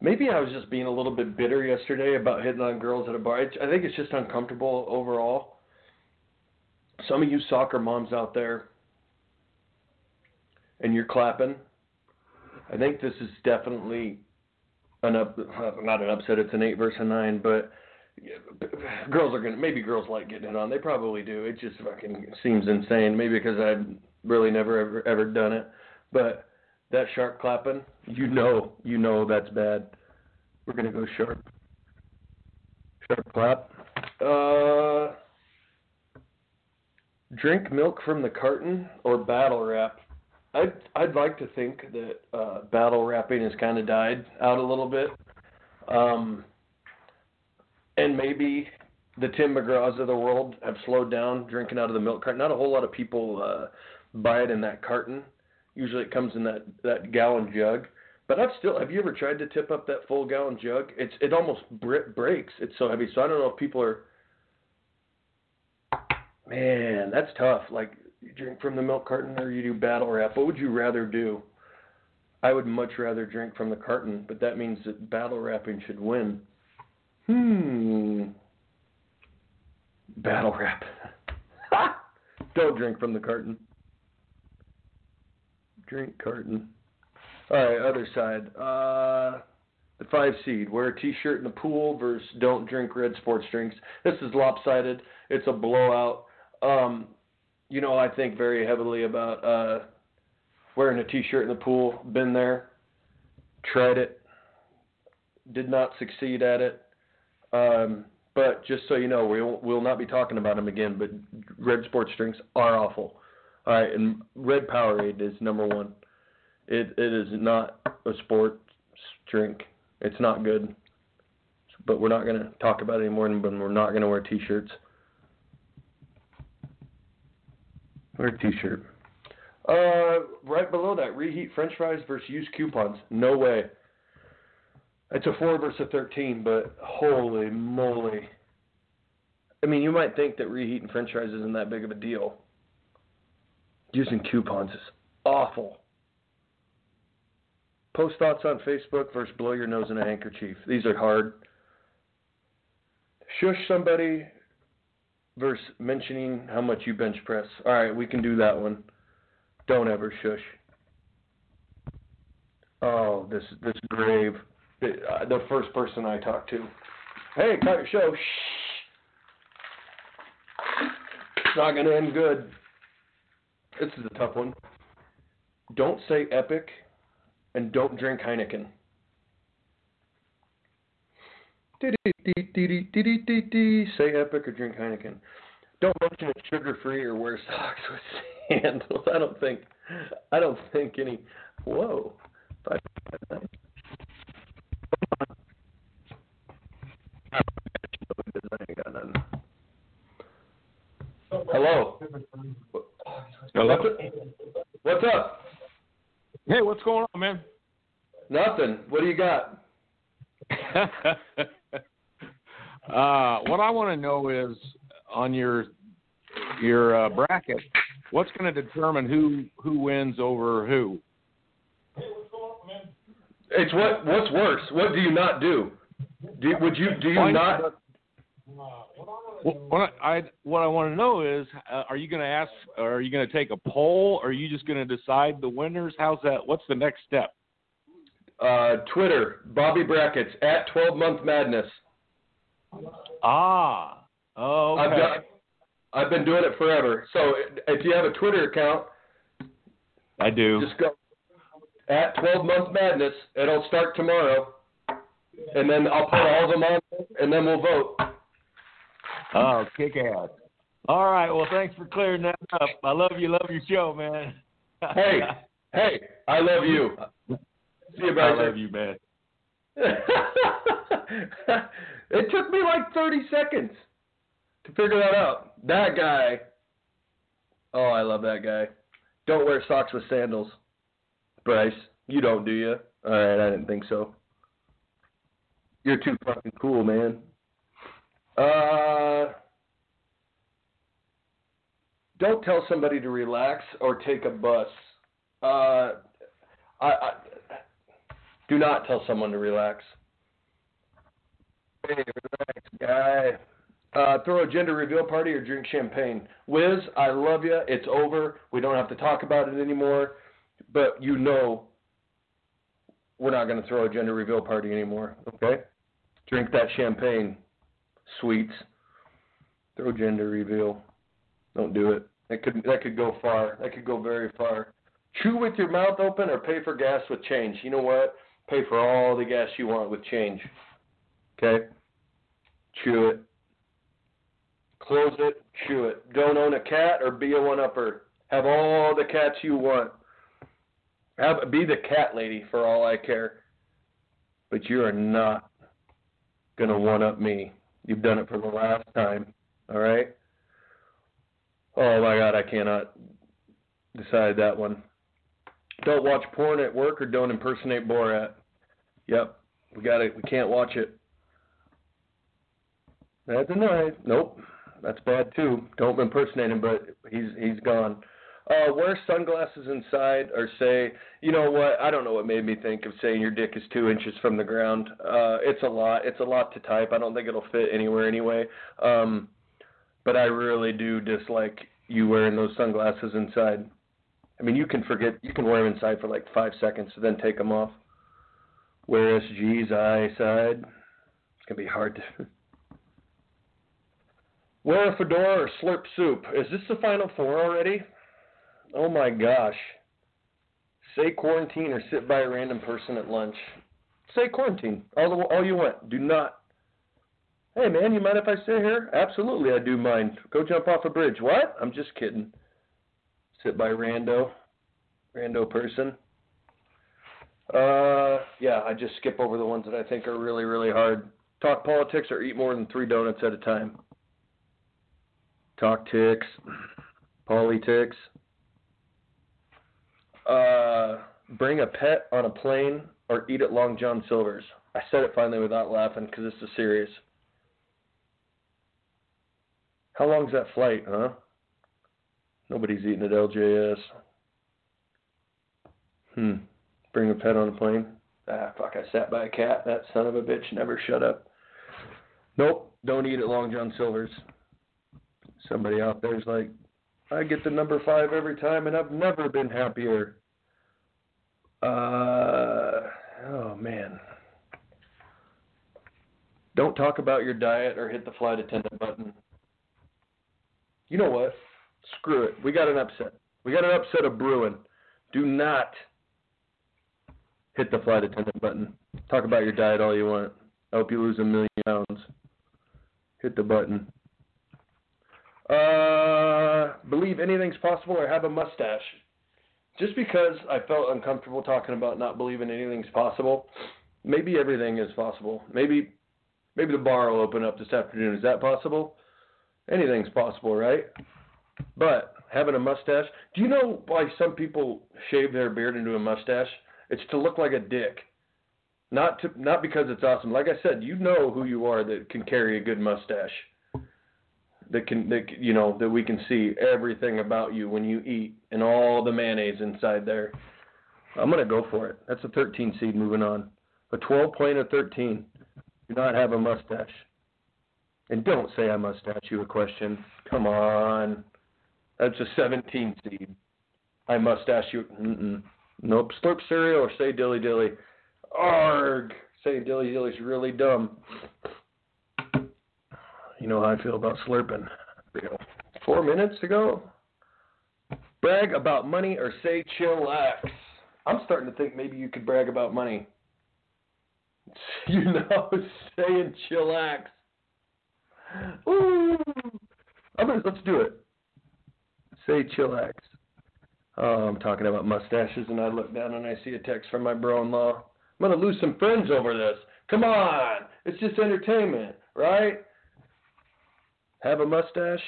Maybe I was just being a little bit bitter yesterday about hitting on girls at a bar. I think it's just uncomfortable overall. Some of you soccer moms out there, and you're clapping. I think this is definitely an up, not an upset. It's an eight versus a nine, but girls are gonna maybe girls like getting it on. They probably do. It just fucking seems insane. Maybe because I've really never ever ever done it, but that sharp clapping, you know, you know that's bad. We're gonna go sharp. Sharp clap. Uh, drink milk from the carton or battle rap. I'd I'd like to think that uh, battle rapping has kind of died out a little bit, um, and maybe the Tim McGraws of the world have slowed down drinking out of the milk carton. Not a whole lot of people uh, buy it in that carton. Usually it comes in that that gallon jug. But I've still. Have you ever tried to tip up that full gallon jug? It's it almost breaks. It's so heavy. So I don't know if people are. Man, that's tough. Like you drink from the milk carton or you do battle rap. What would you rather do? I would much rather drink from the carton, but that means that battle rapping should win. Hmm. Battle rap. Don't drink from the carton. Drink carton. All right, other side. Uh, the five seed. Wear a t-shirt in the pool versus don't drink red sports drinks. This is lopsided. It's a blowout. Um, you know, I think very heavily about uh, wearing a t-shirt in the pool. Been there. Tried it. Did not succeed at it. Um, but just so you know, we will, we'll not be talking about them again. But red sports drinks are awful. All right, and red Powerade is number one. It it is not a sports drink. It's not good. But we're not going to talk about it anymore, and we're not going to wear T-shirts. Wear a T-shirt. Uh, right below that, reheat French fries versus use coupons. No way. It's a four versus a thirteen, but holy moly! I mean, you might think that reheating French fries isn't that big of a deal. Using coupons is awful. Post thoughts on Facebook versus blow your nose in a handkerchief. These are hard. Shush somebody versus mentioning how much you bench press. All right, we can do that one. Don't ever shush. Oh, this this grave. The, uh, the first person I talked to. Hey, cut your show. Shh. It's not gonna end good. This is a tough one. Don't say epic and don't drink Heineken. Say epic or drink Heineken. Don't mention it's sugar free or wear socks with sandals. I don't think. I don't think any. Whoa. Five, five, nine. Hello. Hello? What's up? Hey, what's going on, man? Nothing. What do you got? uh, what I want to know is on your your uh, bracket, what's going to determine who who wins over who? Hey, what's going on, man? it's what. What's worse? What do you not do? Do would you do you Why not? What what I what I want to know is, uh, are you going to ask? Or are you going to take a poll? Or are you just going to decide the winners? How's that? What's the next step? Uh, Twitter, Bobby Brackets at 12 Month Madness. Ah, oh, I've okay. done, I've been doing it forever. So if you have a Twitter account, I do. just go at 12 Month Madness. It'll start tomorrow, and then I'll put all of them on, and then we'll vote. Oh, kick ass. All right. Well, thanks for clearing that up. I love you. Love your show, man. Hey, hey, I love you. See you, I love you, man. it took me like 30 seconds to figure that out. That guy. Oh, I love that guy. Don't wear socks with sandals. Bryce, you don't, do you? All right, I didn't think so. You're too fucking cool, man. Uh, don't tell somebody to relax or take a bus. Uh, I, I do not tell someone to relax. Hey, relax, guy. Uh, throw a gender reveal party or drink champagne. Wiz, I love you. It's over. We don't have to talk about it anymore. But you know, we're not going to throw a gender reveal party anymore. Okay? Drink that champagne, sweets. Throw gender reveal. Don't do it. That could that could go far. That could go very far. Chew with your mouth open or pay for gas with change. You know what? Pay for all the gas you want with change. Okay? Chew it. Close it, chew it. Don't own a cat or be a one upper. Have all the cats you want. Have be the cat lady for all I care. But you are not gonna one up me. You've done it for the last time. Alright? Oh my god, I cannot decide that one. Don't watch porn at work or don't impersonate Borat. Yep. We got it. We can't watch it. That's a no. Nope. That's bad too. Don't impersonate him, but he's he's gone. Uh, wear sunglasses inside, or say, you know what? I don't know what made me think of saying your dick is two inches from the ground. Uh, it's a lot. It's a lot to type. I don't think it'll fit anywhere anyway. Um, but I really do dislike you wearing those sunglasses inside. I mean, you can forget. You can wear them inside for like five seconds, and then take them off. Wear SG's eyeside. It's gonna be hard to. Wear a fedora or slurp soup. Is this the final four already? Oh my gosh. Say quarantine or sit by a random person at lunch. Say quarantine. All, the, all you want. Do not. Hey man, you mind if I sit here? Absolutely, I do mind. Go jump off a bridge. What? I'm just kidding. Sit by rando. Rando person. Uh, yeah, I just skip over the ones that I think are really, really hard. Talk politics or eat more than three donuts at a time. Talk ticks, politics. Uh, bring a pet on a plane or eat at Long John Silver's. I said it finally without laughing because this is serious. How long's that flight, huh? Nobody's eating at LJS. Hmm. Bring a pet on a plane. Ah, fuck, I sat by a cat. That son of a bitch never shut up. Nope, don't eat at Long John Silver's. Somebody out there's like, I get the number five every time and I've never been happier. Uh, oh man. Don't talk about your diet or hit the flight attendant button. You know what? Screw it. We got an upset. We got an upset of brewing. Do not hit the flight attendant button. Talk about your diet all you want. I hope you lose a million pounds. Hit the button. Believe anything's possible or have a mustache. Just because I felt uncomfortable talking about not believing anything's possible, maybe everything is possible. Maybe, maybe the bar will open up this afternoon. Is that possible? Anything's possible, right? But having a mustache. Do you know why some people shave their beard into a mustache? It's to look like a dick. Not to not because it's awesome. Like I said, you know who you are that can carry a good mustache. That can that you know that we can see everything about you when you eat and all the mayonnaise inside there. I'm gonna go for it. That's a 13 seed. Moving on. A 12 playing a 13. Do not have a mustache. And don't say I mustache you a question. Come on. That's a 17 seed. I mustache you. Mm-mm. Nope. Slurp cereal or say dilly dilly. Arg. Say dilly dilly's really dumb. You know how I feel about slurping. Four minutes ago? Brag about money or say chillax. I'm starting to think maybe you could brag about money. You know, saying chillax. Ooh. Let's do it. Say chillax. Oh, I'm talking about mustaches, and I look down and I see a text from my bro-in-law. I'm gonna lose some friends over this. Come on, it's just entertainment, right? Have a mustache.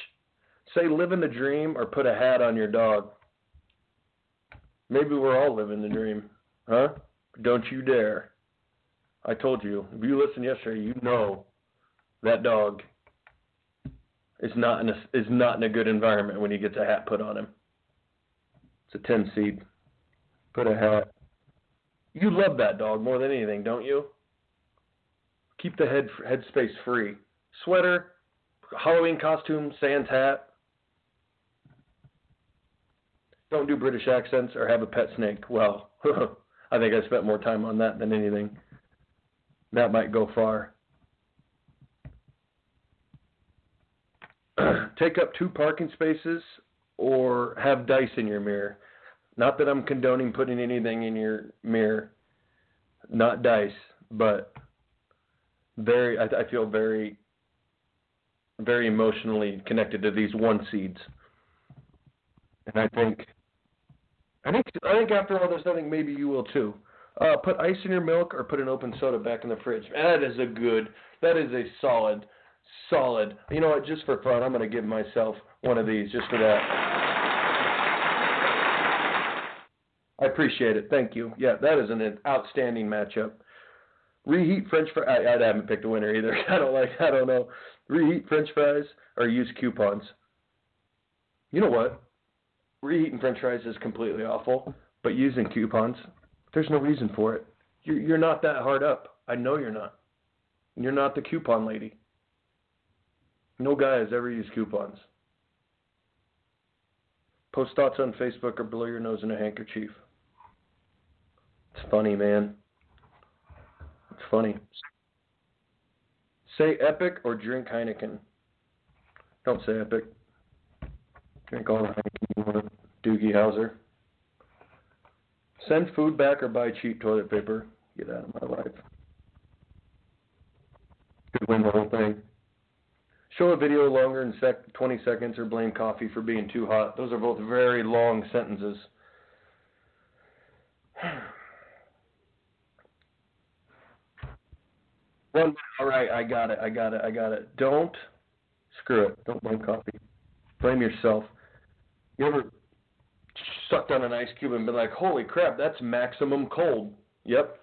Say living the dream, or put a hat on your dog. Maybe we're all living the dream, huh? Don't you dare. I told you. If you listened yesterday, you know that dog is not in a is not in a good environment when he gets a hat put on him. It's a ten seed. Put a hat. You love that dog more than anything, don't you? Keep the head head space free. Sweater, Halloween costume, sans hat. Don't do British accents or have a pet snake. Well, I think I spent more time on that than anything. That might go far. Take up two parking spaces or have dice in your mirror. Not that I'm condoning putting anything in your mirror, not dice, but very, I, I feel very, very emotionally connected to these one seeds. And I think, I think, I think after all this, I think maybe you will too. Uh, put ice in your milk or put an open soda back in the fridge. That is a good, that is a solid, solid. You know what? Just for fun, I'm to give myself one of these just for that. I appreciate it. Thank you. Yeah, that is an outstanding matchup. Reheat French fries. I, I haven't picked a winner either. I don't like. I don't know. Reheat French fries or use coupons. You know what? Reheating French fries is completely awful, but using coupons, there's no reason for it. You're you're not that hard up. I know you're not. You're not the coupon lady. No guy has ever used coupons. Post thoughts on Facebook or blow your nose in a handkerchief. It's funny, man. It's funny. Say epic or drink Heineken. Don't say epic. Drink all the Heineken you want. Doogie Howser. Send food back or buy cheap toilet paper. Get out of my life. Could win the whole thing. Show a video longer than sec- 20 seconds or blame coffee for being too hot. Those are both very long sentences. One, all right, I got it, I got it, I got it. Don't screw it. Don't blame coffee. Blame yourself. You ever sucked on an ice cube and been like, "Holy crap, that's maximum cold." Yep,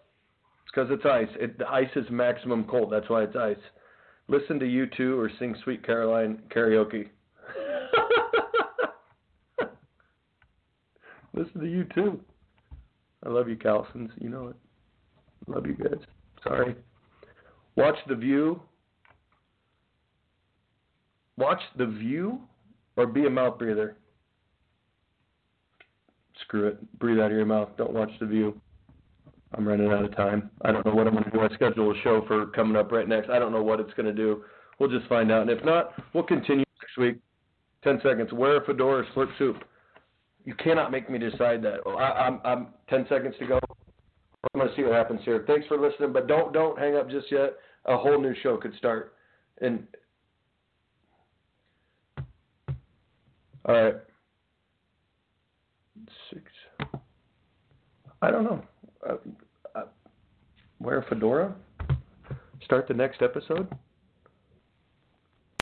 it's because it's ice. It, the ice is maximum cold. That's why it's ice. Listen to you 2 or sing Sweet Caroline karaoke. Listen to U2. I love you, Calsons. You know it. Love you guys. Sorry. Watch The View. Watch The View or be a mouth breather. Screw it. Breathe out of your mouth. Don't watch The View. I'm running out of time. I don't know what I'm going to do. I schedule a show for coming up right next. I don't know what it's going to do. We'll just find out. And if not, we'll continue next week. 10 seconds. Wear a fedora, slurp soup. You cannot make me decide that. Well, I, I'm, I'm 10 seconds to go. I'm going to see what happens here. Thanks for listening, but don't don't hang up just yet. A whole new show could start. And all right, six. I don't know. I, I, wear a fedora. Start the next episode.